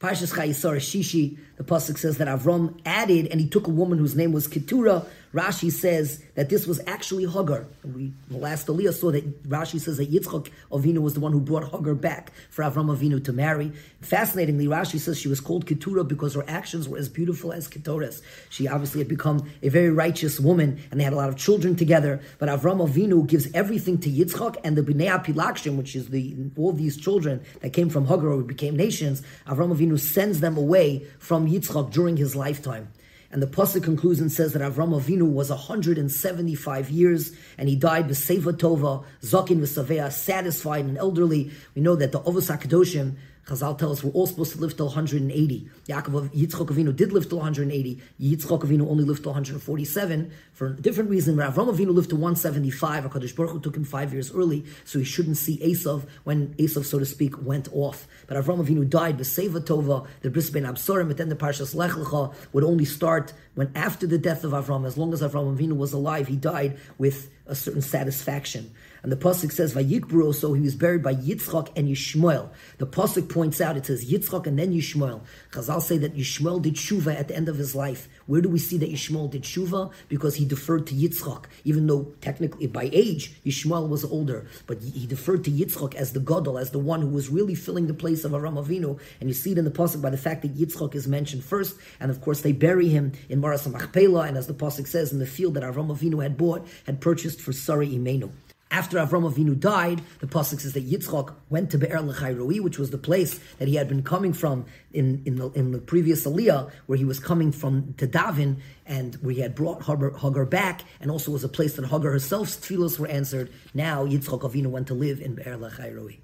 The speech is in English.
Parshas Chayei Sarah Shishi, the pasuk says that Avram added, and he took a woman whose name was Keturah. Rashi says that this was actually Hagar. We, last Aliyah saw that Rashi says that Yitzchak Avinu was the one who brought Hagar back for Avram Avinu to marry. Fascinatingly, Rashi says she was called Keturah because her actions were as beautiful as Keturah's. She obviously had become a very righteous woman, and they had a lot of children together. But Avram Avinu gives everything to Yitzchak and the Bnei HaPilagshim, which is the all these children that came from Hagar who became nations. Avram Avinu sends them away from Yitzchak during his lifetime. And the pasuk concludes and says that Avram Avinu was 175 years and he died with b'seva tova, zakin v'savea, satisfied and elderly. We know that the Ovos HaKadoshim, Chazal tells us we're all supposed to live till 180. Yaakov Yitzchok Avinu did live till 180. Yitzchok Avinu only lived till 147 for a different reason. Avram Avinu lived to 175. Hakadosh Baruch Hu took him five years early, so he shouldn't see Esav when Esav, so to speak, went off. But Avram Avinu died b'seva tova, the bris ben absorim, but then the parshas Lech Lecha would only start when after the death of Avram. As long as Avram Avinu was alive, he died with a certain satisfaction. And the pasuk says Vayikbro, so he was buried by Yitzchak and Yishmael. The pasuk points out it says Yitzchak and then Yishmael. Chazal say that Yishmael did shuva at the end of his life. Where do we see that Yishmael did shuva? Because he deferred to Yitzchak, even though technically by age Yishmael was older, but he deferred to Yitzchak as the gadol, as the one who was really filling the place of Avram Avinu. And you see it in the pasuk by the fact that Yitzchak is mentioned first, and of course they bury him in Me'aras Machpelah, and as the pasuk says, in the field that Avram Avinu had bought, had purchased for Sari Imenu. After Avram Avinu died, the pasuk says that Yitzchak went to Be'er Lechairoi, which was the place that he had been coming from in, in, the, in the previous Aliyah, where he was coming from to daven, and where he had brought Hagar, back, and also was a place that Hagar herself's tefillos were answered. Now Yitzchak Avinu went to live in Be'er Lechairoi.